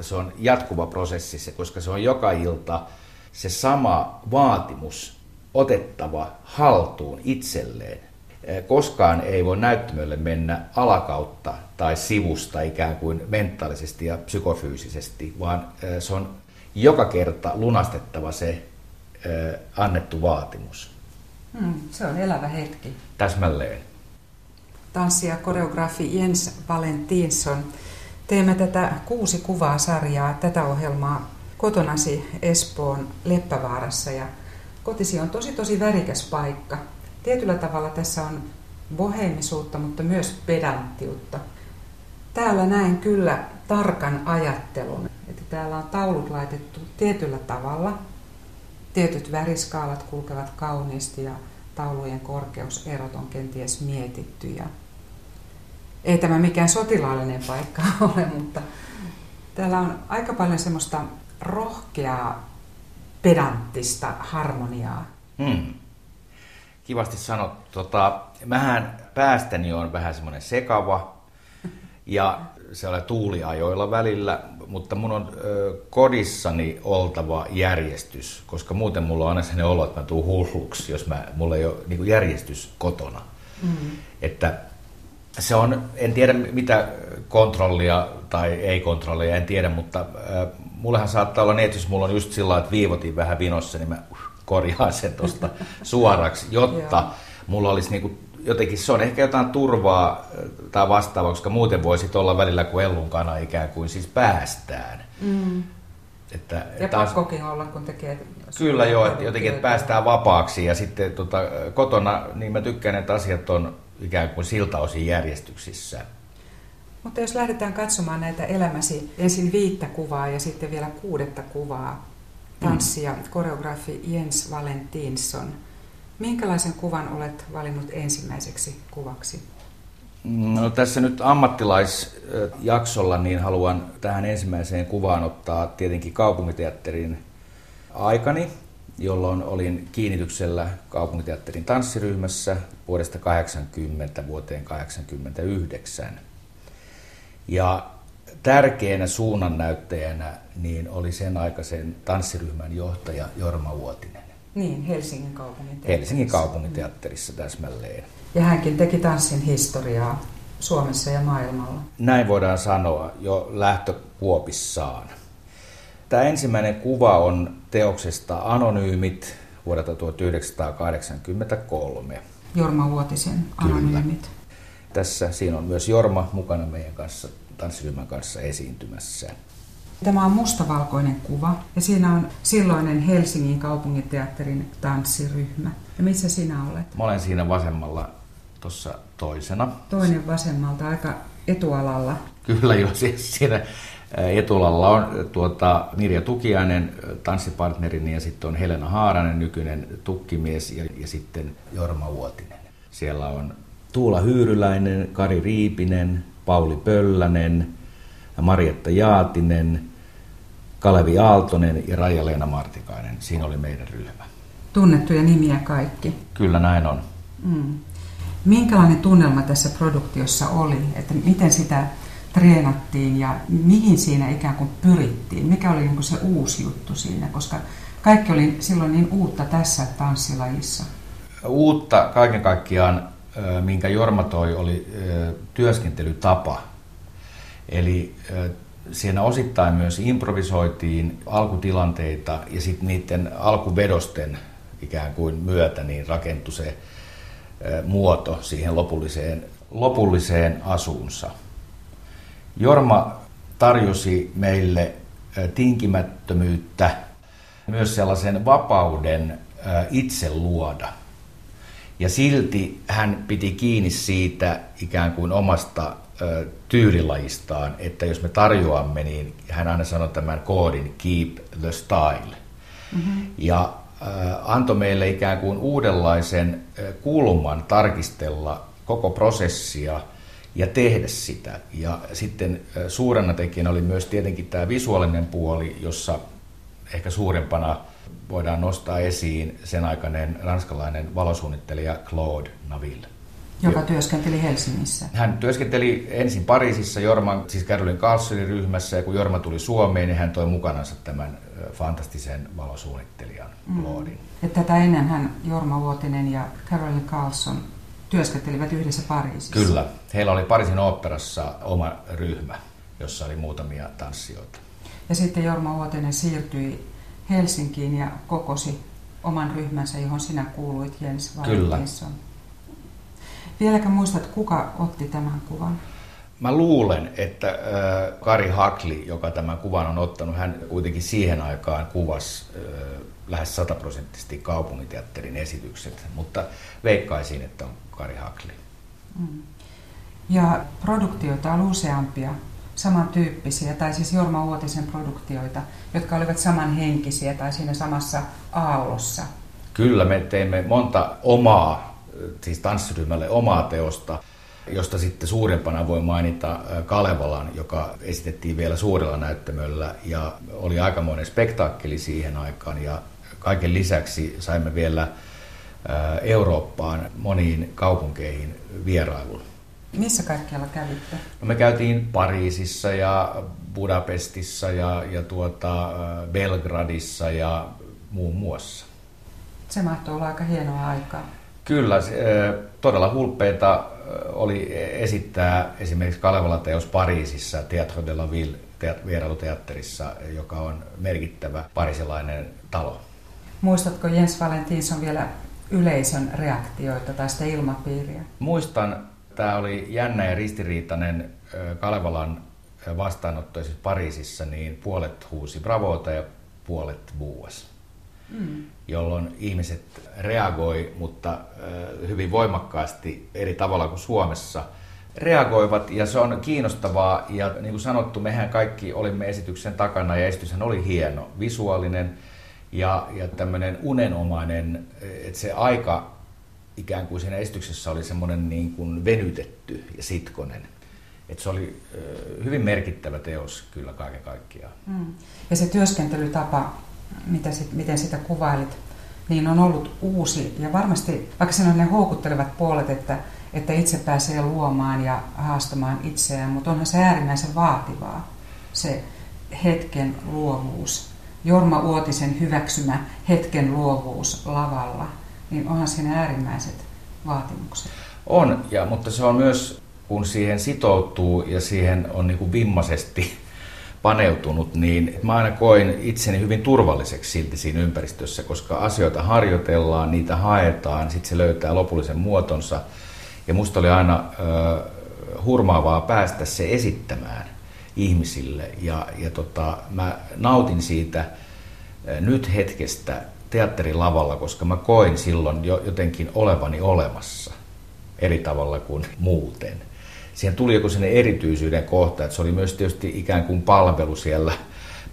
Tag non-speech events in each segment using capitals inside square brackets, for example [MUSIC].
Se on jatkuva prosessi, koska se on joka ilta se sama vaatimus otettava haltuun itselleen. Koskaan ei voi näyttämölle mennä alakautta tai sivusta ikään kuin mentaalisesti ja psykofyysisesti, vaan se on joka kerta lunastettava se annettu vaatimus. Hmm, se on elävä hetki. Täsmälleen. Tanssi- ja koreografi Jens Valentinsson. Teemme tätä kuusi kuvaa sarjaa, tätä ohjelmaa kotonasi Espoon Leppävaarassa ja kotisi on tosi tosi värikäs paikka. Tietyllä tavalla tässä on boheemisuutta, mutta myös pedanttiutta. Täällä näen kyllä tarkan ajattelun, että täällä on taulut laitettu tietyllä tavalla. Tietyt väriskaalat kulkevat kauniisti ja taulujen korkeuserot on kenties mietitty. Ja ei tämä mikään sotilaallinen paikka [LAUGHS] ole, mutta täällä on aika paljon semmoista rohkeaa, pedanttista harmoniaa. Hmm. Kivasti sanottu. Tota, mähän päästäni on vähän semmoinen sekava ja se on tuuliajoilla välillä, mutta mun on ö, kodissani oltava järjestys, koska muuten mulla on aina sellainen olo, että mä tuun hulluksi, jos mä, mulla ei ole niin järjestys kotona. Mm. Että se on, en tiedä mitä kontrollia tai ei kontrollia, en tiedä, mutta äh, mullehan saattaa olla niin, että jos mulla on just sillä että viivotin vähän vinossa, niin mä korjaan sen tuosta [LAUGHS] suoraksi, jotta mulla olisi niinku, jotenkin, se on ehkä jotain turvaa tai vastaavaa, koska muuten voisit olla välillä kuin ellun kana ikään kuin siis päästään. Mm. Että, ja taas, pakkokin olla, kun tekee... Kyllä joo, että jotenkin että päästään vapaaksi ja sitten tota, kotona, niin mä tykkään, että asiat on ikään kuin siltä osin järjestyksissä. Mutta jos lähdetään katsomaan näitä elämäsi, ensin viittä kuvaa ja sitten vielä kuudetta kuvaa, tanssija, mm. koreografi Jens Valentinsson. Minkälaisen kuvan olet valinnut ensimmäiseksi kuvaksi? No, tässä nyt ammattilaisjaksolla niin haluan tähän ensimmäiseen kuvaan ottaa tietenkin kaupungiteatterin aikani, jolloin olin kiinnityksellä kaupungiteatterin tanssiryhmässä vuodesta 80 vuoteen 89. Ja tärkeänä suunnannäyttäjänä niin oli sen aikaisen tanssiryhmän johtaja Jorma Vuotinen. Niin, Helsingin kaupunginteatterissa. Helsingin kaupunginteatterissa täsmälleen. Ja hänkin teki tanssin historiaa Suomessa ja maailmalla. Näin voidaan sanoa jo lähtökuopissaan. Tämä ensimmäinen kuva on teoksesta Anonyymit vuodelta 1983. Jorma Vuotisen Anonyymit. Kyllä. Tässä siinä on myös Jorma mukana meidän kanssa, tanssiryhmän kanssa esiintymässä. Tämä on mustavalkoinen kuva ja siinä on silloinen Helsingin kaupunginteatterin tanssiryhmä. Ja missä sinä olet? Mä olen siinä vasemmalla tuossa toisena. Toinen vasemmalta, aika etualalla. Kyllä jo, siis [LAUGHS] siinä etulalla on tuota, Mirja Tukiainen tanssipartnerini ja sitten on Helena Haaranen, nykyinen tukkimies ja, ja sitten Jorma Vuotinen. Siellä on Tuula Hyyryläinen, Kari Riipinen, Pauli Pöllänen, Marjetta Jaatinen, Kalevi Aaltonen ja Raija-Leena Martikainen. Siinä oli meidän ryhmä. Tunnettuja nimiä kaikki. Kyllä näin on. Mm. Minkälainen tunnelma tässä produktiossa oli? Että miten sitä treenattiin ja mihin siinä ikään kuin pyrittiin? Mikä oli niin se uusi juttu siinä? Koska kaikki oli silloin niin uutta tässä tanssilajissa. Uutta kaiken kaikkiaan minkä Jorma toi, oli työskentelytapa. Eli siinä osittain myös improvisoitiin alkutilanteita ja sitten niiden alkuvedosten ikään kuin myötä niin rakentui se muoto siihen lopulliseen, lopulliseen asuunsa. Jorma tarjosi meille tinkimättömyyttä, myös sellaisen vapauden itse luoda – ja silti hän piti kiinni siitä ikään kuin omasta tyylilajistaan, että jos me tarjoamme, niin hän aina sanoi tämän koodin keep the style. Mm-hmm. Ja antoi meille ikään kuin uudenlaisen kulman tarkistella koko prosessia ja tehdä sitä. Ja sitten suurena tekijänä oli myös tietenkin tämä visuaalinen puoli, jossa ehkä suurempana voidaan nostaa esiin sen aikainen ranskalainen valosuunnittelija Claude Naville. Joka työskenteli Helsingissä. Hän työskenteli ensin Pariisissa Jorman, siis Carolyn Carlsonin ryhmässä, ja kun Jorma tuli Suomeen, niin hän toi mukanansa tämän fantastisen valosuunnittelijan mm. Lordin. Että tätä ennen hän Jorma Vuotinen ja Carolyn Carlson työskentelivät yhdessä Pariisissa. Kyllä. Heillä oli Pariisin oopperassa oma ryhmä, jossa oli muutamia tanssijoita. Ja sitten Jorma Vuotinen siirtyi Helsinkiin ja kokosi oman ryhmänsä, johon sinä kuuluit, Jens Valentinsson. Kyllä. Vieläkö muistat, kuka otti tämän kuvan? Mä luulen, että Kari Hakli, joka tämän kuvan on ottanut, hän kuitenkin siihen aikaan kuvasi lähes sataprosenttisesti kaupungiteatterin esitykset, mutta veikkaisin, että on Kari Hakli. Mm. Ja produktioita on useampia, samantyyppisiä, tai siis Jorma Uotisen produktioita, jotka olivat samanhenkisiä tai siinä samassa aallossa. Kyllä, me teimme monta omaa, siis tanssiryhmälle omaa teosta, josta sitten suurempana voi mainita Kalevalan, joka esitettiin vielä suurella näyttämöllä ja oli aikamoinen spektaakkeli siihen aikaan ja kaiken lisäksi saimme vielä Eurooppaan moniin kaupunkeihin vierailun. Missä kaikkialla kävitte? No me käytiin Pariisissa ja Budapestissa ja, ja tuota, Belgradissa ja muun muassa. Se mahtoi olla aika hienoa aikaa. Kyllä, todella hulppeita oli esittää esimerkiksi Kalevala teos Pariisissa Théâtre de la Ville vierailuteatterissa, joka on merkittävä parisilainen talo. Muistatko Jens Valentinson vielä yleisön reaktioita tai sitä ilmapiiriä? Muistan, tämä oli jännä ja ristiriitainen Kalevalan vastaanotto siis Pariisissa, niin puolet huusi bravoota ja puolet buuas. Mm. jolloin ihmiset reagoi, mutta hyvin voimakkaasti eri tavalla kuin Suomessa reagoivat ja se on kiinnostavaa ja niin kuin sanottu, mehän kaikki olimme esityksen takana ja esityshän oli hieno, visuaalinen ja, ja tämmöinen unenomainen, että se aika ikään kuin siinä esityksessä oli semmoinen niin kuin venytetty ja sitkonen. Että se oli hyvin merkittävä teos kyllä kaiken kaikkiaan. Mm. Ja se työskentelytapa, mitä sit, miten sitä kuvailit, niin on ollut uusi ja varmasti, vaikka siinä on ne houkuttelevat puolet, että, että itse pääsee luomaan ja haastamaan itseään, mutta onhan se äärimmäisen vaativaa, se hetken luovuus Jorma Uotisen hyväksymä hetken luovuus lavalla, niin onhan siinä äärimmäiset vaatimukset. On, ja, mutta se on myös, kun siihen sitoutuu ja siihen on niin kuin vimmaisesti paneutunut, niin mä aina koin itseni hyvin turvalliseksi silti siinä ympäristössä, koska asioita harjoitellaan, niitä haetaan, sitten se löytää lopullisen muotonsa. Ja musta oli aina äh, hurmaavaa päästä se esittämään ihmisille. Ja, ja tota, mä nautin siitä nyt hetkestä teatterin lavalla, koska mä koin silloin jo jotenkin olevani olemassa eri tavalla kuin muuten. Siihen tuli joku sinne erityisyyden kohta, että se oli myös tietysti ikään kuin palvelu siellä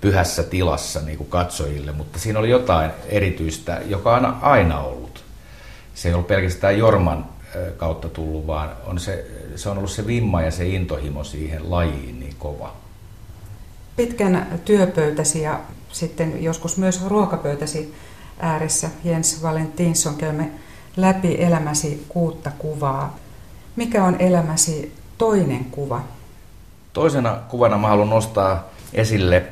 pyhässä tilassa niin kuin katsojille, mutta siinä oli jotain erityistä, joka on aina ollut. Se ei ollut pelkästään Jorman kautta tullut, vaan on se, se on ollut se vimma ja se intohimo siihen lajiin kova pitkän työpöytäsi ja sitten joskus myös ruokapöytäsi ääressä Jens Valentinsson käymme läpi elämäsi kuutta kuvaa. Mikä on elämäsi toinen kuva? Toisena kuvana mä haluan nostaa esille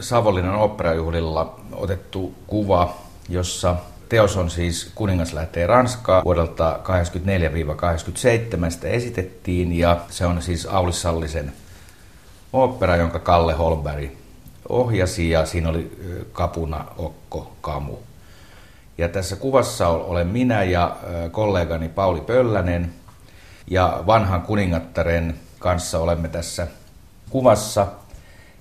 Savonlinnan operajuhlilla otettu kuva, jossa teos on siis Kuningas lähtee Ranskaa vuodelta 84-87 sitä esitettiin ja se on siis Aulis Sallisen opera, jonka Kalle Holberg ohjasi ja siinä oli kapuna Okko Kamu. Ja tässä kuvassa olen minä ja kollegani Pauli Pöllänen ja vanhan kuningattaren kanssa olemme tässä kuvassa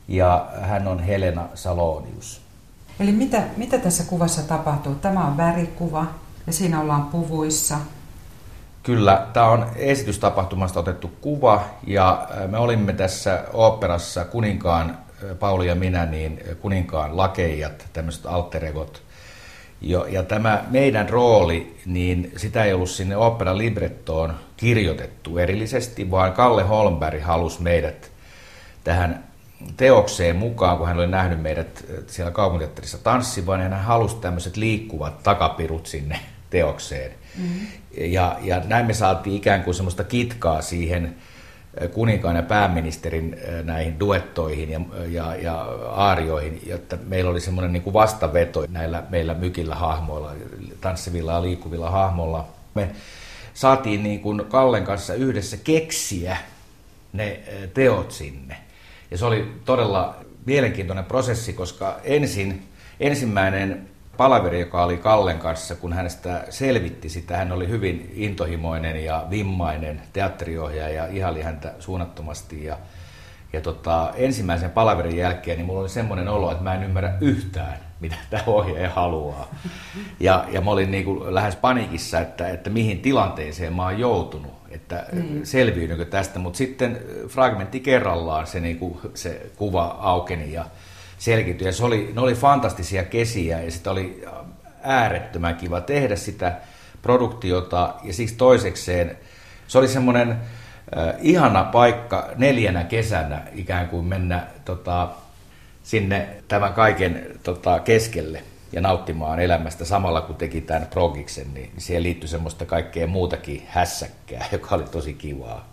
ja hän on Helena Salonius. Eli mitä, mitä tässä kuvassa tapahtuu? Tämä on värikuva ja siinä ollaan puvuissa Kyllä, tämä on esitystapahtumasta otettu kuva ja me olimme tässä oopperassa kuninkaan, Pauli ja minä, niin kuninkaan lakeijat, tämmöiset alteregot. Ja tämä meidän rooli, niin sitä ei ollut sinne opera librettoon kirjoitettu erillisesti, vaan Kalle Holmberg halusi meidät tähän teokseen mukaan, kun hän oli nähnyt meidät siellä kaupunginteatterissa tanssivan, ja hän halusi tämmöiset liikkuvat takapirut sinne teokseen. Mm-hmm. Ja, ja näin me saatiin ikään kuin semmoista kitkaa siihen kuninkaan ja pääministerin näihin duettoihin ja, ja, ja aarioihin, jotta meillä oli semmoinen niin kuin vastaveto näillä meillä mykillä hahmoilla, tanssivilla ja liikkuvilla hahmoilla. Me saatiin niin kuin Kallen kanssa yhdessä keksiä ne teot sinne. Ja se oli todella mielenkiintoinen prosessi, koska ensin ensimmäinen palaveri, joka oli Kallen kanssa, kun hänestä selvitti sitä, hän oli hyvin intohimoinen ja vimmainen teatteriohjaaja ja ihaili häntä suunnattomasti. Ja, ja tota, ensimmäisen palaverin jälkeen niin mulla oli semmoinen olo, että mä en ymmärrä yhtään, mitä tämä ohjaaja haluaa. Ja, ja mä olin niin kuin lähes panikissa, että, että mihin tilanteeseen mä oon joutunut, että mm. selviydynkö tästä. Mutta sitten fragmentti kerrallaan se, niin kuin, se kuva aukeni ja selkiytyi. Ja se oli, ne oli fantastisia kesiä ja sitä oli äärettömän kiva tehdä sitä produktiota. Ja siksi toisekseen se oli semmoinen äh, ihana paikka neljänä kesänä ikään kuin mennä tota, sinne tämän kaiken tota, keskelle ja nauttimaan elämästä samalla kun teki tämän progiksen, niin siihen liittyi semmoista kaikkea muutakin hässäkkää, [LAUGHS] joka oli tosi kivaa.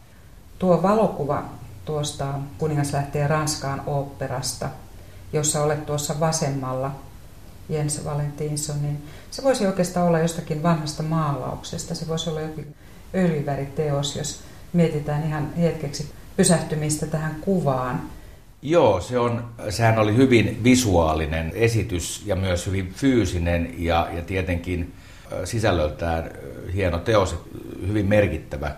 Tuo valokuva tuosta Kuningas lähtee Ranskaan oopperasta – jossa olet tuossa vasemmalla, Jens Valentinson, niin se voisi oikeastaan olla jostakin vanhasta maalauksesta. Se voisi olla jokin öljyväriteos, jos mietitään ihan hetkeksi pysähtymistä tähän kuvaan. Joo, se on, sehän oli hyvin visuaalinen esitys ja myös hyvin fyysinen ja, ja tietenkin sisällöltään hieno teos, hyvin merkittävä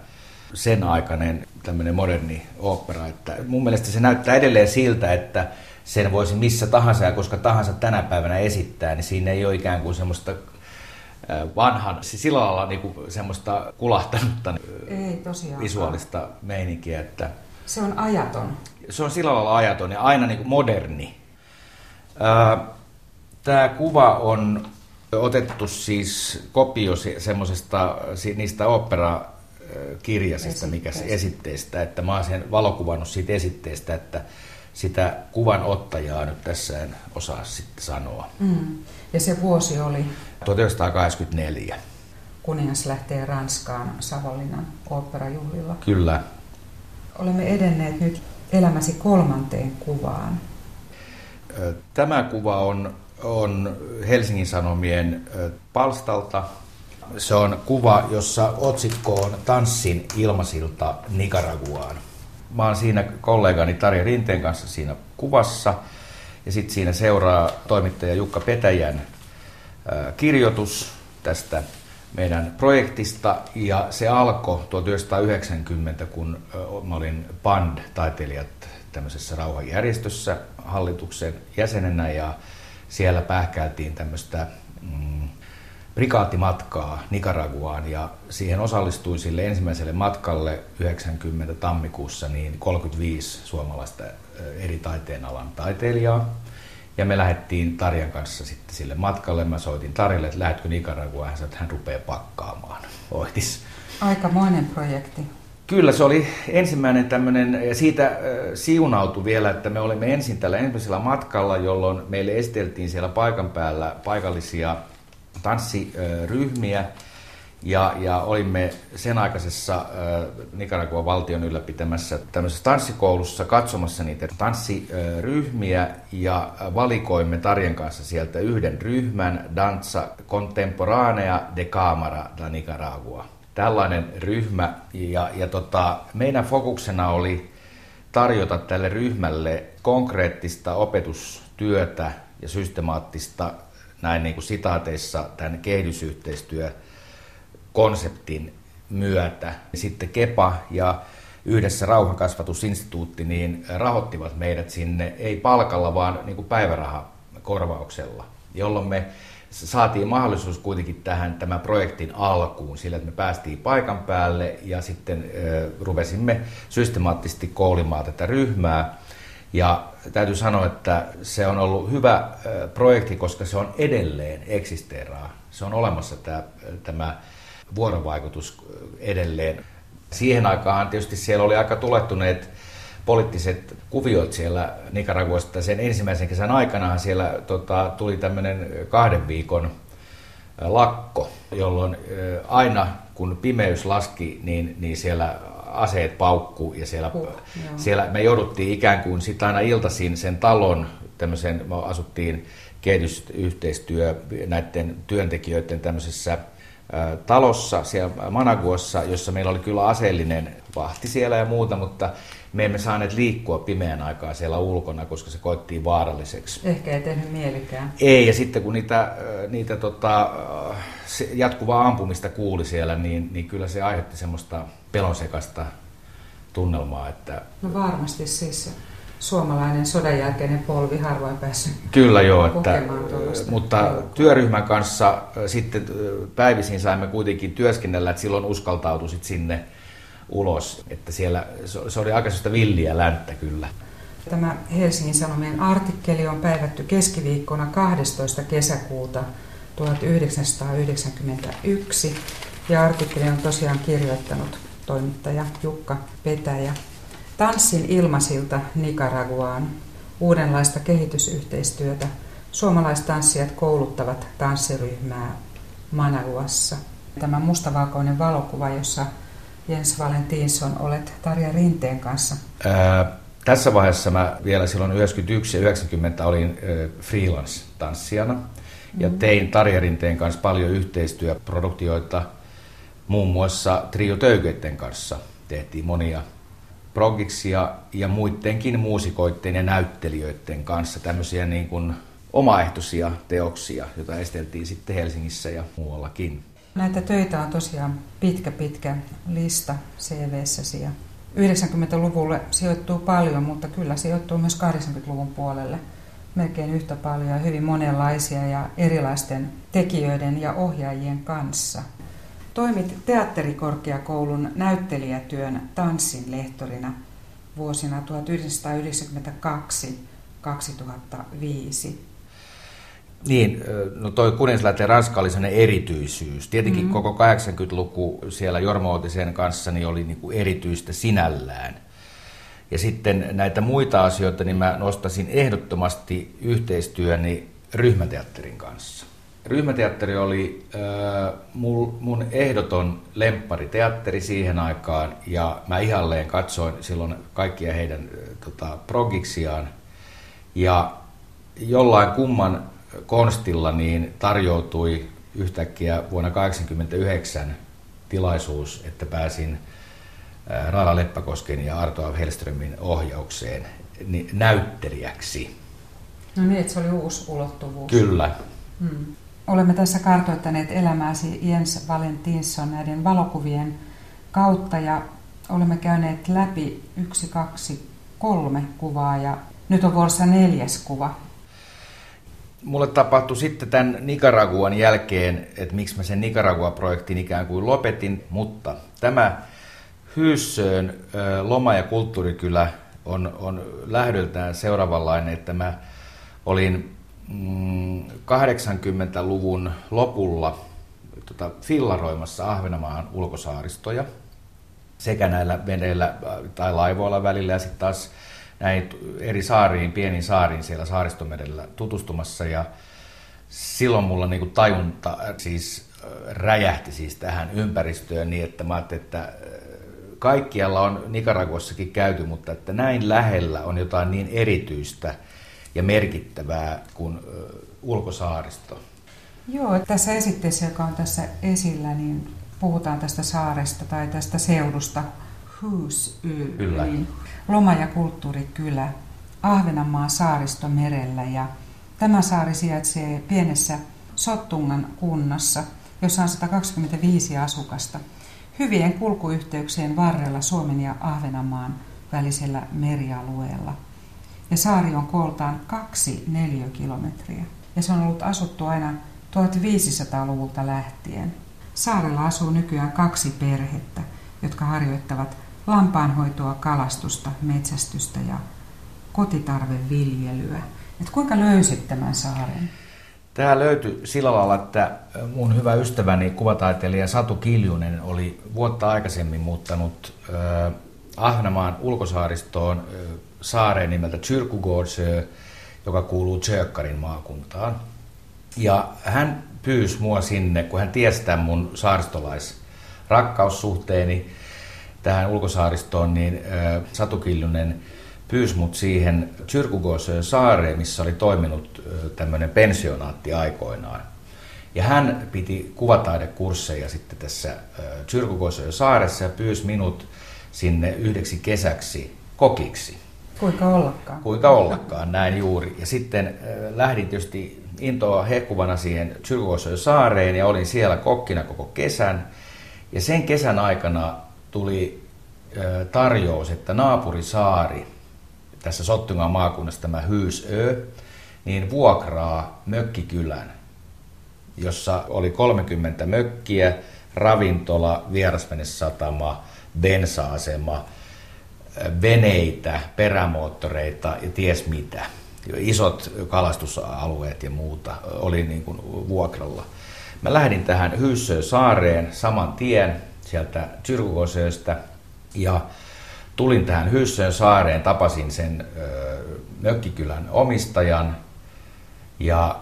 sen aikainen tämmöinen moderni opera. Että mun mielestä se näyttää edelleen siltä, että sen voisi missä tahansa ja koska tahansa tänä päivänä esittää, niin siinä ei ole ikään kuin semmoista vanhan, siis sillä lailla niin kuin semmoista kulahtanutta ei, visuaalista meininkiä. Että se on ajaton. Se on sillä lailla ajaton ja aina niin kuin moderni. Tämä kuva on otettu siis kopio semmoisesta niistä opera kirjasista, mikä esitteestä, että mä oon sen valokuvannut siitä esitteestä, että sitä kuvan ottajaa nyt tässä en osaa sitten sanoa. Mm. Ja se vuosi oli? 1984. Kuningas lähtee Ranskaan Savonlinnan oopperajuhlilla. Kyllä. Olemme edenneet nyt elämäsi kolmanteen kuvaan. Tämä kuva on, on Helsingin Sanomien palstalta. Se on kuva, jossa otsikko on Tanssin ilmasilta Nicaraguaan mä oon siinä kollegani Tarja Rinteen kanssa siinä kuvassa. Ja sitten siinä seuraa toimittaja Jukka Petäjän kirjoitus tästä meidän projektista. Ja se alkoi 1990, kun mä olin Band-taiteilijat tämmöisessä rauhanjärjestössä hallituksen jäsenenä ja siellä pähkäiltiin tämmöistä mm, prikaattimatkaa Nicaraguaan ja siihen osallistui sille ensimmäiselle matkalle 90 tammikuussa niin 35 suomalaista eri taiteenalan taiteilijaa. Ja me lähdettiin Tarjan kanssa sitten sille matkalle. Mä soitin Tarjalle, että lähdetkö Nicaraguaan. Hän sanoi, että hän rupeaa pakkaamaan. Oitis. Aikamoinen projekti. Kyllä, se oli ensimmäinen tämmöinen, ja siitä siunautui vielä, että me olimme ensin tällä ensimmäisellä matkalla, jolloin meille esteltiin siellä paikan päällä paikallisia tanssiryhmiä ja, ja olimme sen aikaisessa äh, Nicaraguan valtion ylläpitämässä tämmöisessä tanssikoulussa katsomassa niitä tanssiryhmiä ja valikoimme Tarjen kanssa sieltä yhden ryhmän Danza Contemporanea de Cámara da Nicaragua. Tällainen ryhmä ja, ja tota, meidän fokuksena oli tarjota tälle ryhmälle konkreettista opetustyötä ja systemaattista näin niin kuin sitaateissa tämän kehitysyhteistyökonseptin myötä. Sitten KEPA ja yhdessä rauhankasvatusinstituutti niin rahoittivat meidät sinne ei palkalla, vaan niin kuin päivärahakorvauksella, jolloin me saatiin mahdollisuus kuitenkin tähän tämän projektin alkuun sillä, että me päästiin paikan päälle ja sitten äh, rupesimme systemaattisesti koolimaan tätä ryhmää. Ja täytyy sanoa, että se on ollut hyvä projekti, koska se on edelleen eksisteeraa. Se on olemassa tämä, tämä vuorovaikutus edelleen. Siihen aikaan tietysti siellä oli aika tulettuneet poliittiset kuviot siellä Nicaraguasta. Sen ensimmäisen kesän aikana siellä tota, tuli tämmöinen kahden viikon lakko, jolloin aina kun pimeys laski, niin, niin siellä aseet paukkuu ja siellä, uh, siellä me jouduttiin ikään kuin sitä aina iltaisin sen talon, tämmöisen, me asuttiin kehitysyhteistyö näiden työntekijöiden tämmöisessä talossa siellä Managuossa, jossa meillä oli kyllä aseellinen vahti siellä ja muuta, mutta me emme saaneet liikkua pimeän aikaa siellä ulkona, koska se koettiin vaaralliseksi. Ehkä ei tehnyt mielikään. Ei, ja sitten kun niitä, niitä tota, jatkuvaa ampumista kuuli siellä, niin, niin kyllä se aiheutti semmoista pelonsekasta tunnelmaa. Että... No varmasti siis suomalainen sodan jälkeinen polvi harvoin päässyt Kyllä joo, että, mutta työryhmän kanssa sitten päivisin saimme kuitenkin työskennellä, että silloin uskaltautui sinne ulos, että siellä se oli aika villiä länttä kyllä. Tämä Helsingin Sanomien artikkeli on päivätty keskiviikkona 12. kesäkuuta 1991 ja artikkeli on tosiaan kirjoittanut toimittaja Jukka Petäjä. Tanssin ilmasilta Nicaraguaan, uudenlaista kehitysyhteistyötä. Suomalaistanssijat kouluttavat tanssiryhmää Managuassa. Tämä mustavalkoinen valokuva, jossa Jens Valentinsson olet Tarja Rinteen kanssa. Ää, tässä vaiheessa mä vielä silloin 91 ja 90 olin freelance-tanssijana ja mm-hmm. tein Tarja Rinteen kanssa paljon yhteistyöproduktioita, muun muassa Trio Töykeiden kanssa tehtiin monia progiksia ja muidenkin muusikoiden ja näyttelijöiden kanssa tämmöisiä niin kuin omaehtoisia teoksia, joita esteltiin sitten Helsingissä ja muuallakin. Näitä töitä on tosiaan pitkä, pitkä lista CV-säsi ja 90-luvulle sijoittuu paljon, mutta kyllä sijoittuu myös 80-luvun puolelle melkein yhtä paljon ja hyvin monenlaisia ja erilaisten tekijöiden ja ohjaajien kanssa. Toimit teatterikorkeakoulun näyttelijätyön tanssin lehtorina vuosina 1992-2005. Niin, no toi kuningaslaiten Ranska oli sellainen erityisyys. Tietenkin mm-hmm. koko 80-luku siellä Jorma Ootisen kanssa niin oli niin kuin erityistä sinällään. Ja sitten näitä muita asioita, niin mä nostasin ehdottomasti yhteistyöni ryhmäteatterin kanssa. Ryhmäteatteri oli äh, mun ehdoton lemppariteatteri siihen aikaan, ja mä ihalleen katsoin silloin kaikkia heidän äh, tota, progiksiaan. Ja jollain kumman konstilla niin tarjoutui yhtäkkiä vuonna 1989 tilaisuus, että pääsin Raala Leppäkosken ja Arto Hellströmin ohjaukseen näyttelijäksi. No niin, että se oli uusi ulottuvuus. Kyllä. Hmm. Olemme tässä kartoittaneet elämääsi Jens Valentinsson näiden valokuvien kautta ja olemme käyneet läpi yksi, kaksi, kolme kuvaa ja nyt on vuorossa neljäs kuva. Mulle tapahtui sitten tämän Nicaraguan jälkeen, että miksi mä sen Nicaragua-projektin ikään kuin lopetin, mutta tämä Hyssöön loma- ja kulttuurikylä on, on lähdöltään seuraavanlainen, että mä olin 80-luvun mm, lopulla tota, fillaroimassa Ahvenamaan ulkosaaristoja sekä näillä veneillä tai laivoilla välillä ja sitten taas näin eri saariin, pieniin saariin siellä saaristomerellä tutustumassa. Ja silloin mulla niin kuin tajunta siis räjähti siis tähän ympäristöön niin, että mä ajattelin, että kaikkialla on Nicaraguassakin käyty, mutta että näin lähellä on jotain niin erityistä ja merkittävää kuin ulkosaaristo. Joo, tässä esitteessä, joka on tässä esillä, niin puhutaan tästä saaresta tai tästä seudusta Husyl, Kyllä. eli loma- ja kulttuurikylä Ahvenanmaan saaristomerellä ja tämä saari sijaitsee pienessä Sottungan kunnassa, jossa on 125 asukasta, hyvien kulkuyhteyksien varrella Suomen ja Ahvenanmaan välisellä merialueella. Ja saari on kooltaan kaksi neliökilometriä ja se on ollut asuttu aina 1500-luvulta lähtien. Saarella asuu nykyään kaksi perhettä, jotka harjoittavat lampaanhoitoa, kalastusta, metsästystä ja kotitarveviljelyä. Et kuinka löysit tämän saaren? Tämä löytyi sillä lailla, että mun hyvä ystäväni kuvataiteilija Satu Kiljunen oli vuotta aikaisemmin muuttanut äh, Ahnamaan ulkosaaristoon saareen nimeltä Tjyrkugårdsö, joka kuuluu Tjökkarin maakuntaan. Ja hän pyysi mua sinne, kun hän tiesi tämän mun saaristolaisrakkaussuhteeni tähän ulkosaaristoon, niin Satu Kiljunen pyysi mut siihen Tsyrkugosöön saareen, missä oli toiminut tämmöinen pensionaatti aikoinaan. Ja hän piti kuvataidekursseja sitten tässä Tsyrkugosöön saaressa ja pyysi minut sinne yhdeksi kesäksi kokiksi. Kuinka ollakaan. Kuinka ollakaan, näin juuri. Ja sitten lähdin tietysti intoa hehkuvana siihen Tsyrkugosöön saareen ja olin siellä kokkina koko kesän. Ja sen kesän aikana tuli tarjous, että naapurisaari, tässä Sottungan maakunnassa tämä Hyysö, niin vuokraa mökkikylän, jossa oli 30 mökkiä, ravintola, vierasvenesatama, bensa-asema, veneitä, perämoottoreita ja ties mitä. Isot kalastusalueet ja muuta oli niin kuin vuokralla. Mä lähdin tähän Hyssö saareen saman tien sieltä Tsyrkukosöstä ja tulin tähän Hyssön saareen, tapasin sen mökkikylän omistajan ja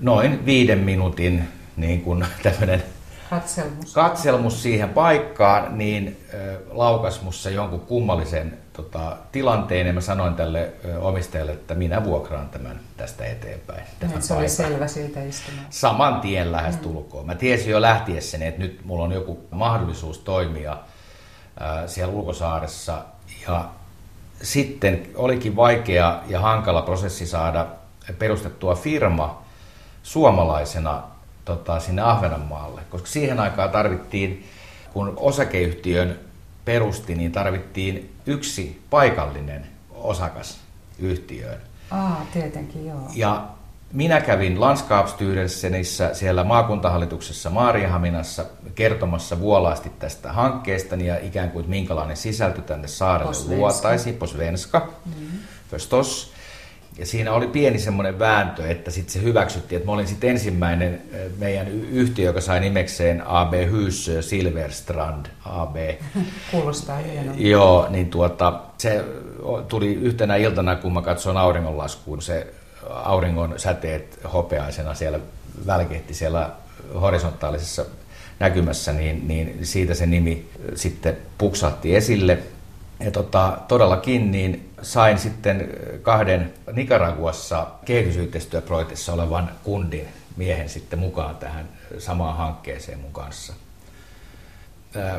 noin viiden minuutin niin kuin tämmöinen katselmus. katselmus siihen paikkaan, niin laukas mussa jonkun kummallisen tota, tilanteen ja mä sanoin tälle omistajalle, että minä vuokraan tämän tästä eteenpäin. Tämän se oli selvä siitä istumaan. Saman tien lähes tulkoon. Mä tiesin jo lähtiessäni, että nyt mulla on joku mahdollisuus toimia siellä ulkosaaressa. Ja sitten olikin vaikea ja hankala prosessi saada perustettua firma suomalaisena tota, sinne Ahvenanmaalle, koska siihen aikaan tarvittiin, kun osakeyhtiön perusti, niin tarvittiin yksi paikallinen osakas yhtiöön. Aa, tietenkin, joo. Ja minä kävin Landskapsstyrelsenissä siellä maakuntahallituksessa Maariahaminassa kertomassa vuolaasti tästä hankkeesta ja ikään kuin minkälainen sisältö tänne saarelle luotaisiin, posvenska, mm-hmm. Ja siinä oli pieni semmoinen vääntö, että sitten se hyväksyttiin, että mä olin sitten ensimmäinen meidän yhtiö, joka sai nimekseen AB Hyssö Silverstrand AB. [LAUGHS] Kuulostaa hienoa. Joo, niin tuota, se tuli yhtenä iltana, kun mä katsoin auringonlaskuun, se auringon säteet hopeaisena siellä välkehti siellä horisontaalisessa näkymässä, niin, niin siitä se nimi sitten puksahti esille. Ja tota, todellakin niin sain sitten kahden Nicaraguassa kehitysyhteistyöprojektissa olevan kundin miehen sitten mukaan tähän samaan hankkeeseen mun kanssa.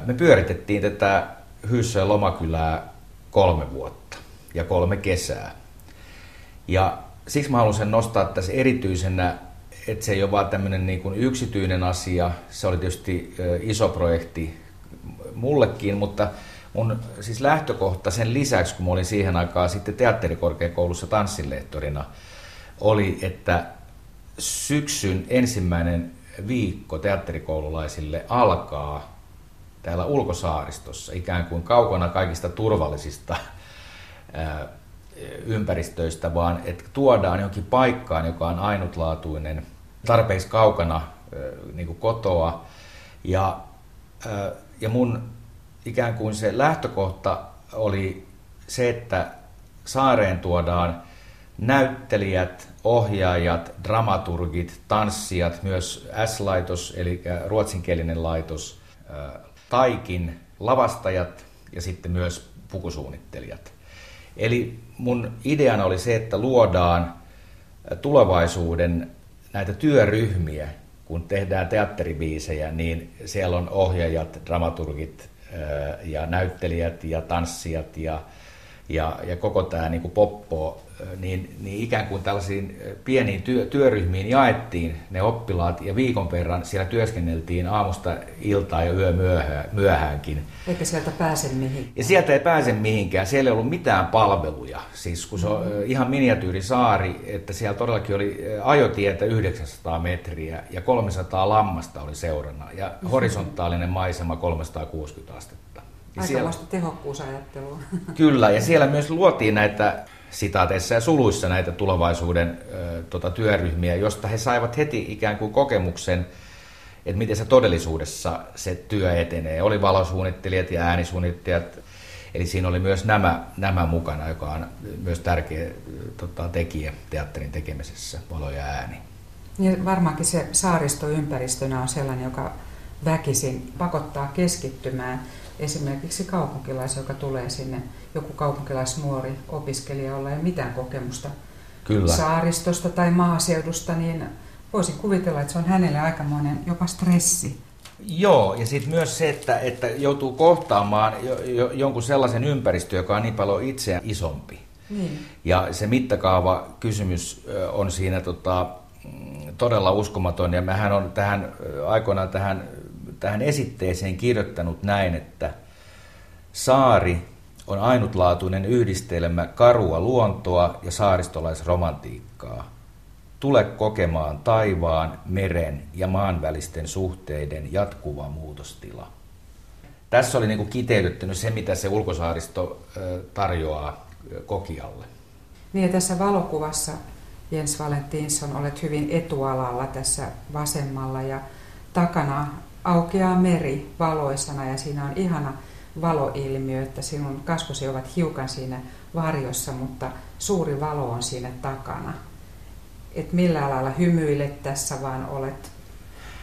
Me pyöritettiin tätä Hyssöön lomakylää kolme vuotta ja kolme kesää. Ja siksi mä haluan nostaa tässä erityisenä, että se ei ole vaan tämmöinen niin kuin yksityinen asia. Se oli tietysti iso projekti mullekin, mutta mun siis lähtökohta sen lisäksi, kun mä olin siihen aikaan sitten teatterikorkeakoulussa tanssinlehtorina, oli, että syksyn ensimmäinen viikko teatterikoululaisille alkaa täällä ulkosaaristossa, ikään kuin kaukana kaikista turvallisista ympäristöistä, vaan että tuodaan johonkin paikkaan, joka on ainutlaatuinen, tarpeeksi kaukana niin kuin kotoa. Ja, ja mun ikään kuin se lähtökohta oli se, että saareen tuodaan näyttelijät, ohjaajat, dramaturgit, tanssijat, myös S-laitos, eli ruotsinkielinen laitos, taikin, lavastajat ja sitten myös pukusuunnittelijat. Eli mun ideana oli se, että luodaan tulevaisuuden näitä työryhmiä, kun tehdään teatteribiisejä, niin siellä on ohjaajat, dramaturgit ja näyttelijät ja tanssijat ja, ja, ja koko tämä niin kuin poppo niin, niin ikään kuin tällaisiin pieniin työ, työryhmiin jaettiin ne oppilaat ja viikon verran siellä työskenneltiin aamusta iltaa ja yö myöhään, myöhäänkin. Eikä sieltä pääse mihinkään. Ja sieltä ei pääse mihinkään. Siellä ei ollut mitään palveluja. Siis kun se on mm-hmm. ihan miniatyyrisaari, että siellä todellakin oli ajotietä 900 metriä ja 300 lammasta oli seurana ja mm-hmm. horisontaalinen maisema 360 astetta. Ja Aika vasta tehokkuusajattelua. [LAUGHS] Kyllä, ja siellä myös luotiin näitä sitaateissa ja suluissa näitä tulevaisuuden ö, tota, työryhmiä, josta he saivat heti ikään kuin kokemuksen, että miten se todellisuudessa se työ etenee. Oli valosuunnittelijat ja äänisuunnittelijat, eli siinä oli myös nämä, nämä mukana, joka on myös tärkeä tota, tekijä teatterin tekemisessä, valo ja ääni. Ja varmaankin se saaristoympäristönä on sellainen, joka väkisin pakottaa keskittymään esimerkiksi kaupunkilaisen, joka tulee sinne, joku kaupunkilaisnuori opiskelija, olla ei mitään kokemusta Kyllä. saaristosta tai maaseudusta, niin voisin kuvitella, että se on hänelle aikamoinen jopa stressi. Joo, ja sitten myös se, että, että joutuu kohtaamaan jo, jo, jonkun sellaisen ympäristön, joka on niin paljon itseään isompi. Niin. Ja se mittakaava kysymys on siinä tota, mm, todella uskomaton, ja mähän on tähän aikoinaan tähän, tähän esitteeseen kirjoittanut näin, että saari on ainutlaatuinen yhdistelmä karua luontoa ja saaristolaisromantiikkaa. Tule kokemaan taivaan, meren ja maan välisten suhteiden jatkuva muutostila. Tässä oli niin kiteytetty se, mitä se ulkosaaristo tarjoaa kokijalle. Niin ja tässä valokuvassa Jens Valentinsson olet hyvin etualalla tässä vasemmalla ja takana aukeaa meri valoisana ja siinä on ihana valoilmiö, että sinun kasvosi ovat hiukan siinä varjossa, mutta suuri valo on siinä takana. Et millä lailla hymyilet tässä, vaan olet,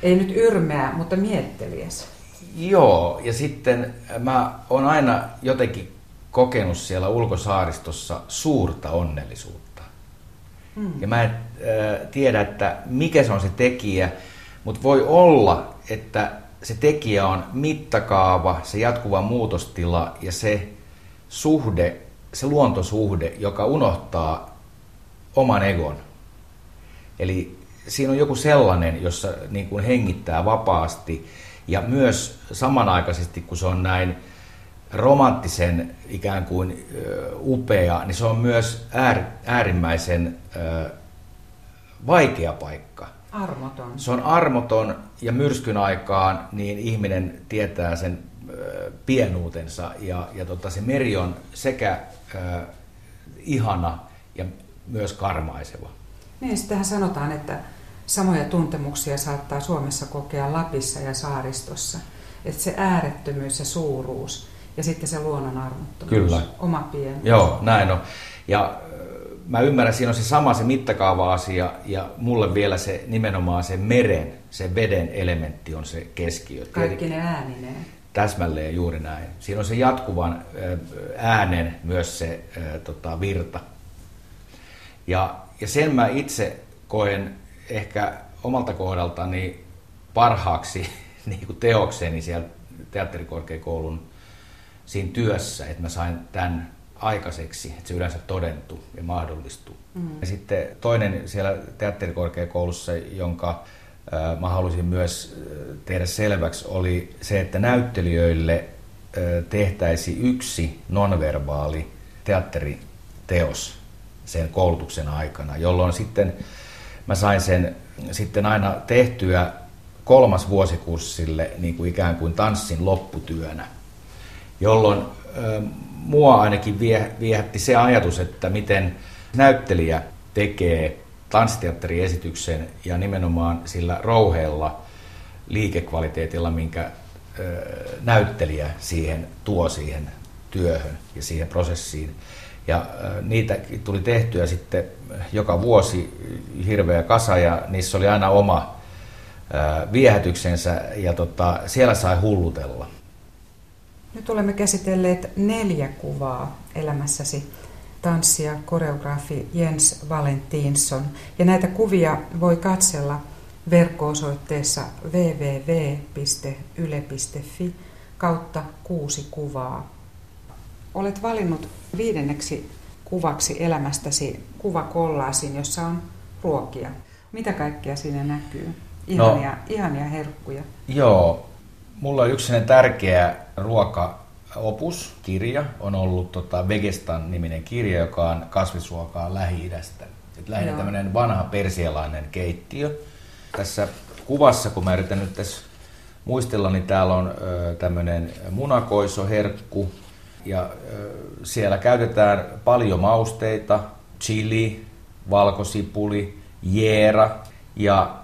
ei nyt yrmeä, mutta mietteliäs. Joo, ja sitten mä oon aina jotenkin kokenut siellä ulkosaaristossa suurta onnellisuutta. Hmm. Ja mä en äh, tiedä, että mikä se on se tekijä, mutta voi olla, että se tekijä on mittakaava, se jatkuva muutostila ja se suhde, se luontosuhde, joka unohtaa oman egon. Eli siinä on joku sellainen, jossa niin kuin hengittää vapaasti ja myös samanaikaisesti, kun se on näin romanttisen ikään kuin upea, niin se on myös äär, äärimmäisen vaikea paikka. Armoton. Se on armoton ja myrskyn aikaan niin ihminen tietää sen pienuutensa ja, ja tota, se meri on sekä äh, ihana ja myös karmaiseva. Niin, sitähän sanotaan, että samoja tuntemuksia saattaa Suomessa kokea Lapissa ja saaristossa. Että se äärettömyys ja suuruus ja sitten se luonnon armottomuus, Kyllä. oma pienuus. Joo, näin on. Ja mä ymmärrän, siinä on se sama se mittakaava-asia ja mulle vielä se nimenomaan se meren, se veden elementti on se keskiö. Kaikki ne äänineen. Täsmälleen juuri näin. Siinä on se jatkuvan äänen myös se tota, virta. Ja, ja sen mä itse koen ehkä omalta kohdaltani parhaaksi [LAUGHS] niin kuin teokseni siellä teatterikorkeakoulun siinä työssä, että mä sain tämän aikaiseksi, että se yleensä todentuu ja mahdollistuu. Mm. Ja sitten toinen siellä teatterikorkeakoulussa, jonka äh, mä halusin myös tehdä selväksi, oli se, että näyttelijöille äh, tehtäisi yksi nonverbaali teatteriteos sen koulutuksen aikana, jolloin sitten mä sain sen sitten aina tehtyä kolmas vuosikurssille niin kuin ikään kuin tanssin lopputyönä, jolloin mua ainakin vie, viehätti se ajatus, että miten näyttelijä tekee tanssiteatteriesityksen ja nimenomaan sillä rouheella liikekvaliteetilla, minkä näyttelijä siihen tuo siihen työhön ja siihen prosessiin. Ja niitä tuli tehtyä sitten joka vuosi hirveä kasa ja niissä oli aina oma viehätyksensä ja tota, siellä sai hullutella. Nyt olemme käsitelleet neljä kuvaa elämässäsi tanssija, koreografi Jens Valentinsson. Ja näitä kuvia voi katsella verkko-osoitteessa www.yle.fi kautta kuusi kuvaa. Olet valinnut viidenneksi kuvaksi elämästäsi kuvakollaasin, jossa on ruokia. Mitä kaikkea siinä näkyy? Ihania, no, ihania herkkuja. Joo, Mulla on yksi tärkeä ruokaopus, kirja, on ollut tota Vegestan-niminen kirja, joka on kasvisruokaa Lähi-idästä. Et lähinnä tämmöinen vanha persialainen keittiö. Tässä kuvassa, kun mä yritän nyt tässä muistella, niin täällä on tämmöinen munakoisoherkku, ja ö, siellä käytetään paljon mausteita, chili, valkosipuli, jeera, ja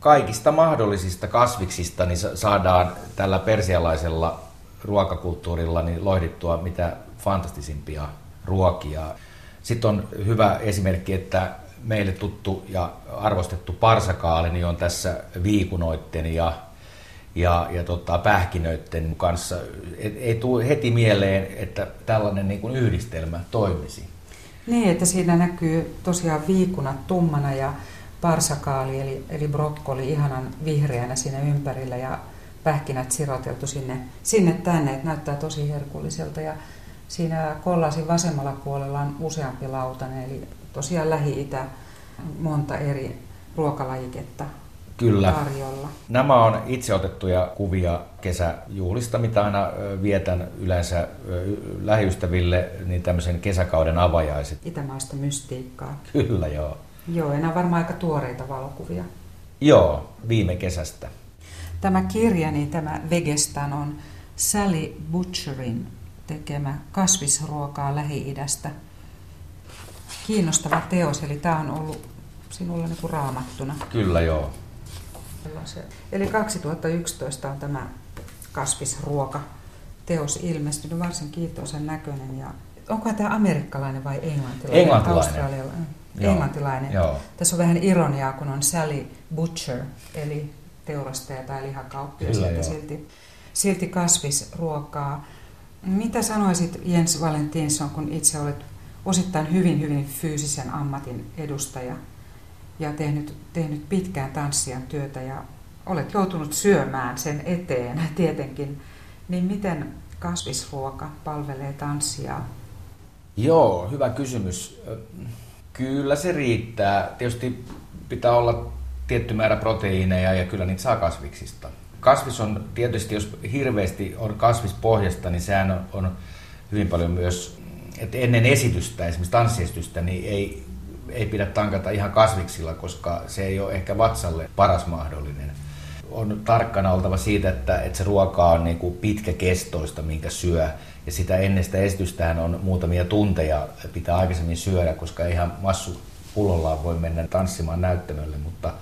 kaikista mahdollisista kasviksista niin saadaan tällä persialaisella ruokakulttuurilla niin lohdittua mitä fantastisimpia ruokia. Sitten on hyvä esimerkki, että meille tuttu ja arvostettu parsakaali niin on tässä viikunoitten ja, ja, ja tota, pähkinöiden kanssa. Et, ei tule heti mieleen, että tällainen niin kuin yhdistelmä toimisi. Niin, että siinä näkyy tosiaan viikunat tummana ja parsakaali eli, eli brokkoli ihanan vihreänä siinä ympärillä ja pähkinät siroteltu sinne, sinne tänne, että näyttää tosi herkulliselta. Ja siinä kollasin vasemmalla puolella on useampi lautanen, eli tosiaan Lähi-Itä monta eri ruokalajiketta Kyllä. tarjolla. Nämä on itse otettuja kuvia kesäjuhlista, mitä aina vietän yleensä lähiystäville, niin tämmöisen kesäkauden avajaiset. Itämaista mystiikkaa. Kyllä, joo. Joo, enää varmaan aika tuoreita valokuvia. Joo, viime kesästä. Tämä kirja, niin tämä Vegestan on Sally Butcherin tekemä kasvisruokaa Lähi-idästä. Kiinnostava teos, eli tämä on ollut sinulla niin kuin raamattuna. Kyllä, joo. Eli 2011 on tämä kasvisruoka teos ilmestynyt, varsin kiitoisen näköinen. Ja onko tämä amerikkalainen vai englantilainen? Englantilainen. Australialainen. Joo. Englantilainen. Joo. Tässä on vähän ironiaa, kun on Sally Butcher, eli teurastaja tai lihakauppias, että silti, silti kasvisruokaa. Mitä sanoisit Jens Valentinsson, kun itse olet osittain hyvin, hyvin fyysisen ammatin edustaja ja tehnyt, tehnyt pitkään tanssijan työtä ja olet joutunut syömään sen eteen [LAUGHS] tietenkin, niin miten kasvisruoka palvelee tanssia? Joo, hyvä kysymys. Kyllä se riittää. Tietysti pitää olla tietty määrä proteiineja ja kyllä niitä saa kasviksista. Kasvis on tietysti, jos hirveästi on kasvispohjasta, niin sehän on, on hyvin paljon myös, että ennen esitystä, esimerkiksi tanssiesitystä, niin ei, ei pidä tankata ihan kasviksilla, koska se ei ole ehkä vatsalle paras mahdollinen. On tarkkana oltava siitä, että, että se ruoka on niin kuin pitkäkestoista, minkä syö. Ja sitä ennen sitä esitystähän on muutamia tunteja, pitää aikaisemmin syödä, koska ihan massu pullollaan voi mennä tanssimaan näyttämölle, mutta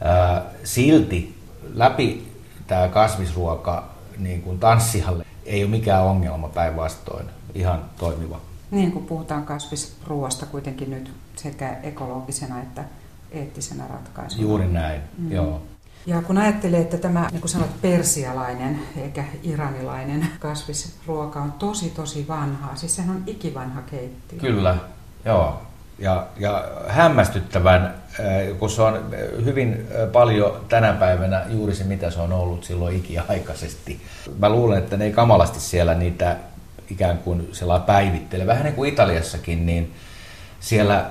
ää, silti läpi tämä kasvisruoka niin kuin tanssijalle ei ole mikään ongelma päinvastoin, ihan toimiva. Niin kuin puhutaan kasvisruoasta kuitenkin nyt sekä ekologisena että eettisenä ratkaisuna. Juuri näin, mm. joo. Ja kun ajattelee, että tämä, niin kuin sanot, persialainen eikä iranilainen kasvisruoka on tosi tosi vanhaa, siis sehän on ikivanha keittiö. Kyllä, joo. Ja, ja hämmästyttävän, äh, kun se on hyvin äh, paljon tänä päivänä juuri se, mitä se on ollut silloin ikiaikaisesti. Mä luulen, että ne ei kamalasti siellä niitä ikään kuin sellainen päivittele. Vähän niin kuin Italiassakin, niin siellä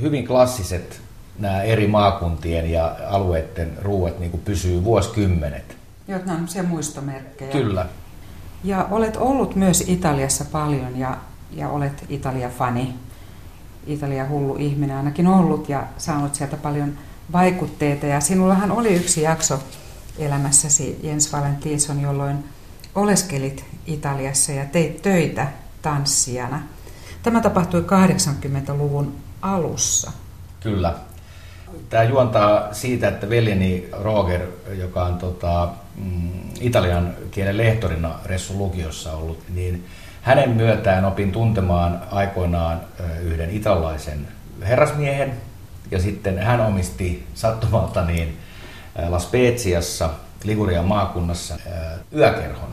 hyvin klassiset nämä eri maakuntien ja alueiden ruuat niin kuin pysyy vuosikymmenet. Joo, nämä on muistomerkkejä. Kyllä. Ja olet ollut myös Italiassa paljon ja, ja olet Italia-fani. Italia hullu ihminen ainakin ollut ja saanut sieltä paljon vaikutteita. Ja sinullahan oli yksi jakso elämässäsi, Jens Valentinson, jolloin oleskelit Italiassa ja teit töitä tanssijana. Tämä tapahtui 80-luvun alussa. Kyllä. Tämä juontaa siitä, että veljeni Roger, joka on tota, mm, italian kielen lehtorina Ressun lukiossa ollut, niin hänen myötään opin tuntemaan aikoinaan yhden italaisen herrasmiehen, ja sitten hän omisti sattumalta niin La Speziassa, Ligurian maakunnassa, yökerhon.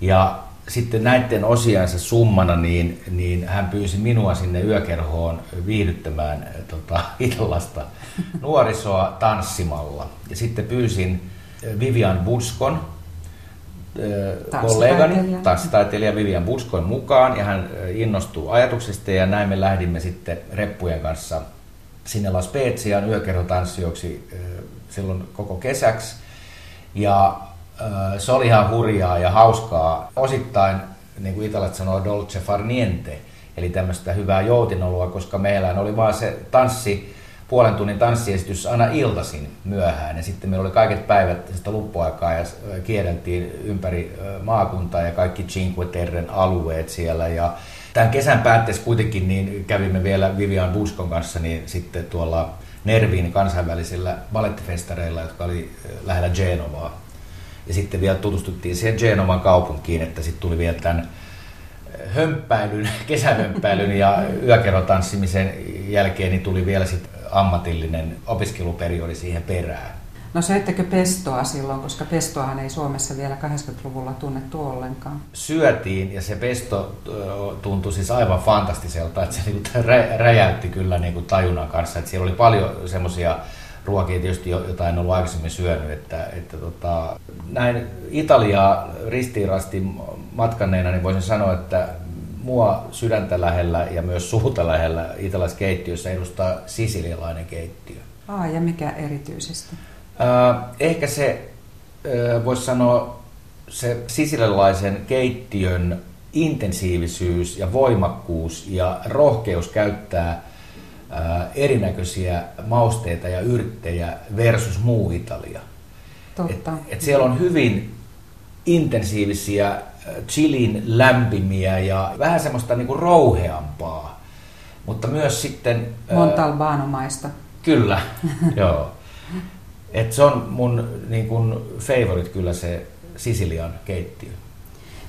Ja sitten näiden osiansa summana, niin, niin hän pyysi minua sinne yökerhoon viihdyttämään tota, [LAUGHS] italaista nuorisoa tanssimalla. Ja sitten pyysin Vivian Buskon, kollegani, tanssitaiteilija Vivian Buskon mukaan, ja hän innostui ajatuksesta, ja näin me lähdimme sitten reppujen kanssa sinne La Speziaan yökerhotanssijoiksi silloin koko kesäksi. Ja se oli ihan hurjaa ja hauskaa. Osittain, niin kuin italat sanoo, dolce far niente, eli tämmöistä hyvää joutinolua, koska meillä oli vaan se tanssi, puolen tunnin tanssiesitys aina iltaisin myöhään. Ja sitten meillä oli kaiket päivät sitä luppuaikaa ja kierreltiin ympäri maakuntaa ja kaikki Cinque Terren alueet siellä. Ja tämän kesän päätteessä kuitenkin niin kävimme vielä Vivian Buskon kanssa niin sitten tuolla Nervin kansainvälisillä balettifestareilla, jotka oli lähellä Genovaa. Ja sitten vielä tutustuttiin siihen Genovan kaupunkiin, että sitten tuli vielä tämän hömppäilyn, [LAUGHS] kesähömppäilyn ja yökerrotanssimisen jälkeen niin tuli vielä sit ammatillinen opiskeluperiodi siihen perään. No söittekö pestoa silloin, koska pestoahan ei Suomessa vielä 80-luvulla tunnettu ollenkaan? Syötiin ja se pesto tuntui siis aivan fantastiselta, että se niinku räjäytti kyllä niinku tajunnan kanssa. Että siellä oli paljon semmoisia ruokia tietysti, jota en ollut aikaisemmin syönyt. Että, että tota, näin Italiaa ristiirasti matkanneena, niin voisin sanoa, että mua sydäntä lähellä ja myös suuta lähellä italaiskeittiössä edustaa sisilialainen keittiö. Aa, ja mikä erityisesti? Äh, ehkä se, äh, voisi sanoa, se sisilialaisen keittiön intensiivisyys ja voimakkuus ja rohkeus käyttää äh, erinäköisiä mausteita ja yrttejä versus muu Italia. Totta. Et, et siellä on hyvin intensiivisiä chilin lämpimiä ja vähän semmoista niinku rouheampaa, mutta myös sitten... Montalbanomaista. Kyllä, [LAUGHS] joo. Et se on mun niin kun, favorite kyllä se Sisilian keittiö.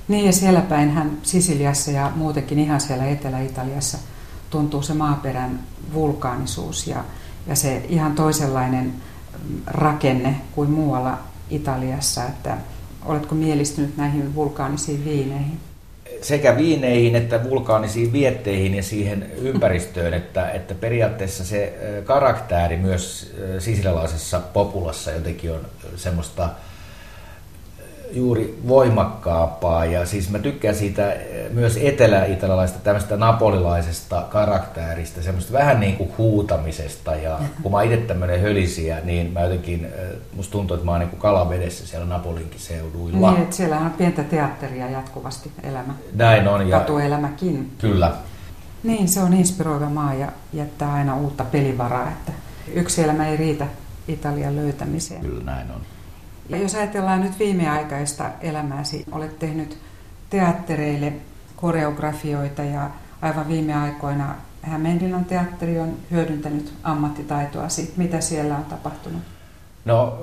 Niin ja siellä päin hän Sisiliassa ja muutenkin ihan siellä Etelä-Italiassa tuntuu se maaperän vulkaanisuus ja, ja se ihan toisenlainen rakenne kuin muualla Italiassa, että Oletko mielistynyt näihin vulkaanisiin viineihin? Sekä viineihin että vulkaanisiin vietteihin ja siihen ympäristöön, että, että periaatteessa se karaktääri myös sisilialaisessa populassa jotenkin on semmoista juuri voimakkaampaa. Ja siis mä tykkään siitä eh, myös etelä-italialaisesta tämmöistä napolilaisesta karakterista, semmoista vähän niin kuin huutamisesta. Ja kun mä itse tämmöinen hölisiä, niin mä jotenkin, eh, musta tuntuu, että mä oon niin kuin kalavedessä siellä Napolinkin seuduilla. Niin, että siellä on pientä teatteria jatkuvasti elämä. Näin on. Ja Katuelämäkin. Kyllä. Niin, se on inspiroiva maa ja jättää aina uutta pelivaraa, että yksi elämä ei riitä Italian löytämiseen. Kyllä näin on. Ja jos ajatellaan nyt viimeaikaista elämääsi, olet tehnyt teattereille koreografioita ja aivan viime aikoina Hämeenlinnan teatteri on hyödyntänyt ammattitaitoasi. Mitä siellä on tapahtunut? No,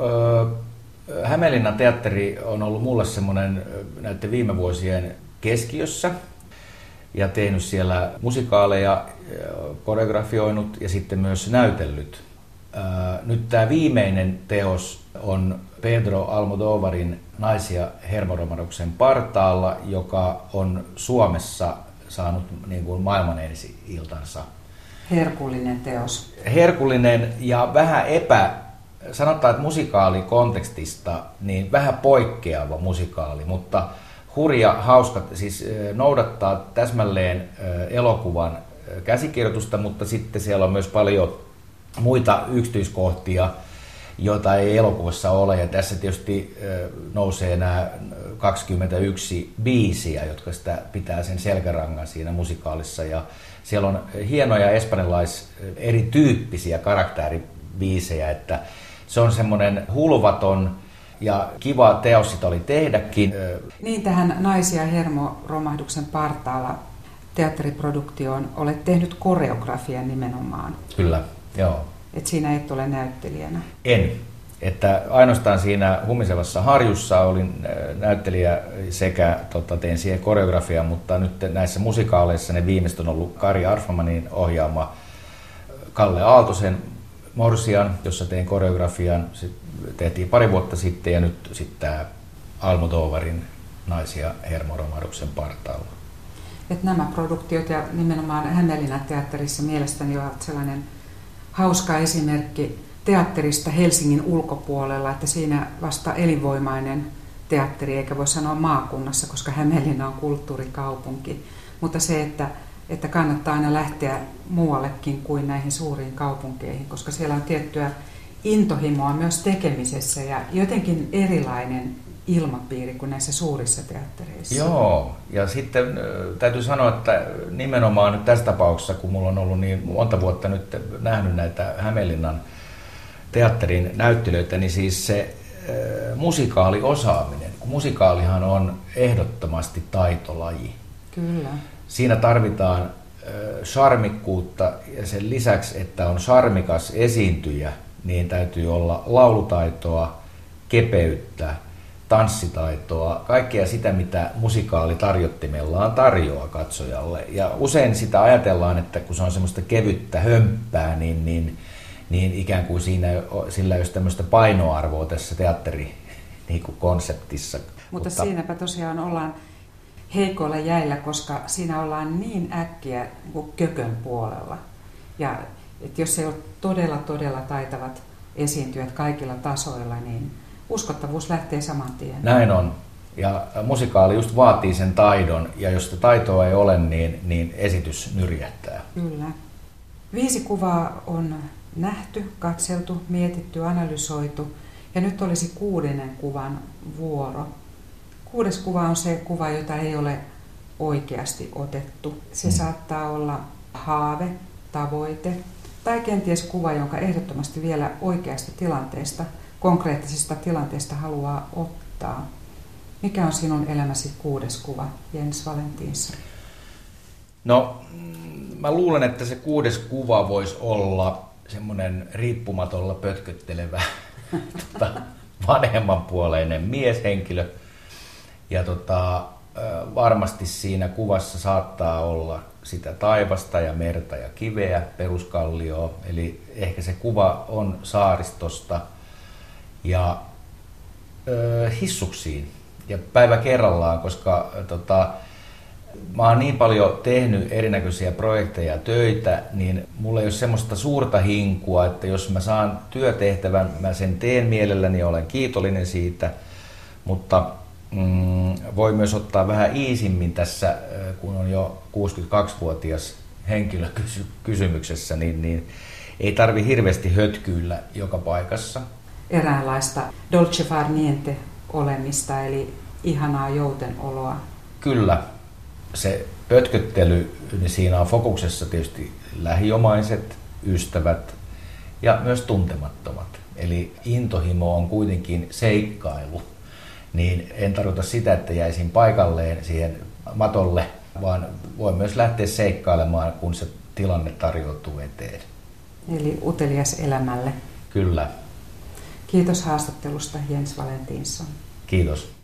Hämeenlinnan teatteri on ollut mulle semmoinen näiden viime vuosien keskiössä ja tehnyt siellä musikaaleja, koreografioinut ja sitten myös näytellyt. Nyt tämä viimeinen teos on Pedro Almodovarin Naisia hermoromaduksen partaalla, joka on Suomessa saanut niin kuin maailman ensi iltansa. Herkullinen teos. Herkullinen ja vähän epä, sanotaan, että musikaalikontekstista, niin vähän poikkeava musikaali, mutta hurja, hauska, siis noudattaa täsmälleen elokuvan käsikirjoitusta, mutta sitten siellä on myös paljon muita yksityiskohtia, jota ei elokuvassa ole. Ja tässä tietysti nousee nämä 21 biisiä, jotka sitä pitää sen selkärangan siinä musikaalissa. Ja siellä on hienoja espanjalais erityyppisiä karakteribiisejä, että se on semmoinen hulvaton ja kiva teos sitä oli tehdäkin. Niin tähän Naisia hermoromahduksen partaalla teatteriproduktioon olet tehnyt koreografian nimenomaan. Kyllä, joo. Et siinä et ole näyttelijänä? En. Että ainoastaan siinä Humisevassa harjussa olin äh, näyttelijä sekä tota, tein siihen koreografiaa, mutta nyt näissä musikaaleissa ne viimeistä on ollut Kari Arfamanin ohjaama Kalle Aaltosen Morsian, jossa tein koreografian. Se tehtiin pari vuotta sitten ja nyt sitten tämä Almodovarin naisia hermoromaduksen partaalla. Et nämä produktiot ja nimenomaan Hämeenlinnan teatterissa mielestäni ovat sellainen hauska esimerkki teatterista Helsingin ulkopuolella, että siinä vasta elinvoimainen teatteri, eikä voi sanoa maakunnassa, koska Hämeenlinna on kulttuurikaupunki. Mutta se, että, että kannattaa aina lähteä muuallekin kuin näihin suuriin kaupunkeihin, koska siellä on tiettyä intohimoa myös tekemisessä ja jotenkin erilainen ilmapiiri kuin näissä suurissa teattereissa. Joo, ja sitten täytyy sanoa, että nimenomaan nyt tässä tapauksessa, kun mulla on ollut niin monta vuotta nyt nähnyt näitä Hämeenlinnan teatterin näyttelyitä, niin siis se äh, musikaaliosaaminen, kun musikaalihan on ehdottomasti taitolaji. Kyllä. Siinä tarvitaan äh, charmikkuutta ja sen lisäksi, että on charmikas esiintyjä, niin täytyy olla laulutaitoa, kepeyttä, tanssitaitoa, kaikkea sitä, mitä musikaali tarjottimellaan tarjoaa katsojalle. Ja usein sitä ajatellaan, että kun se on semmoista kevyttä hömppää, niin, niin, niin ikään kuin siinä, sillä ei ole tämmöistä painoarvoa tässä teatteri niin kuin konseptissa. Mutta, Mutta siinäpä tosiaan ollaan heikoilla jäillä, koska siinä ollaan niin äkkiä niin kökön puolella. Ja että jos ei ole todella, todella taitavat esiintyjät kaikilla tasoilla, niin uskottavuus lähtee saman tien. Näin on. Ja musikaali just vaatii sen taidon, ja jos sitä taitoa ei ole, niin, niin esitys nyrjähtää. Kyllä. Viisi kuvaa on nähty, katseltu, mietitty, analysoitu, ja nyt olisi kuudennen kuvan vuoro. Kuudes kuva on se kuva, jota ei ole oikeasti otettu. Se hmm. saattaa olla haave, tavoite tai kenties kuva, jonka ehdottomasti vielä oikeasta tilanteesta, konkreettisesta tilanteesta haluaa ottaa. Mikä on sinun elämäsi kuudes kuva, Jens Valentinsson? No, mm, mä luulen, että se kuudes kuva voisi olla semmoinen riippumatolla pötköttelevä [LAUGHS] tota, vanhemmanpuoleinen mieshenkilö. Ja tota, varmasti siinä kuvassa saattaa olla sitä taivasta ja merta ja kiveä, peruskallioa. Eli ehkä se kuva on saaristosta ja ö, hissuksiin ja päivä kerrallaan, koska tota, mä oon niin paljon tehnyt erinäköisiä projekteja ja töitä, niin mulla ei ole semmoista suurta hinkua, että jos mä saan työtehtävän, mä sen teen mielelläni ja olen kiitollinen siitä, mutta mm, voi myös ottaa vähän iisimmin tässä, kun on jo 62-vuotias henkilö kysy- kysymyksessä, niin, niin ei tarvi hirveästi hötkyillä joka paikassa. Eräänlaista dolce far niente olemista, eli ihanaa joutenoloa. Kyllä. Se pötköttely, niin siinä on fokuksessa tietysti lähiomaiset, ystävät ja myös tuntemattomat. Eli intohimo on kuitenkin seikkailu niin en tarkoita sitä, että jäisin paikalleen siihen matolle, vaan voi myös lähteä seikkailemaan, kun se tilanne tarjoutuu eteen. Eli utelias elämälle. Kyllä. Kiitos haastattelusta Jens Valentinsson. Kiitos.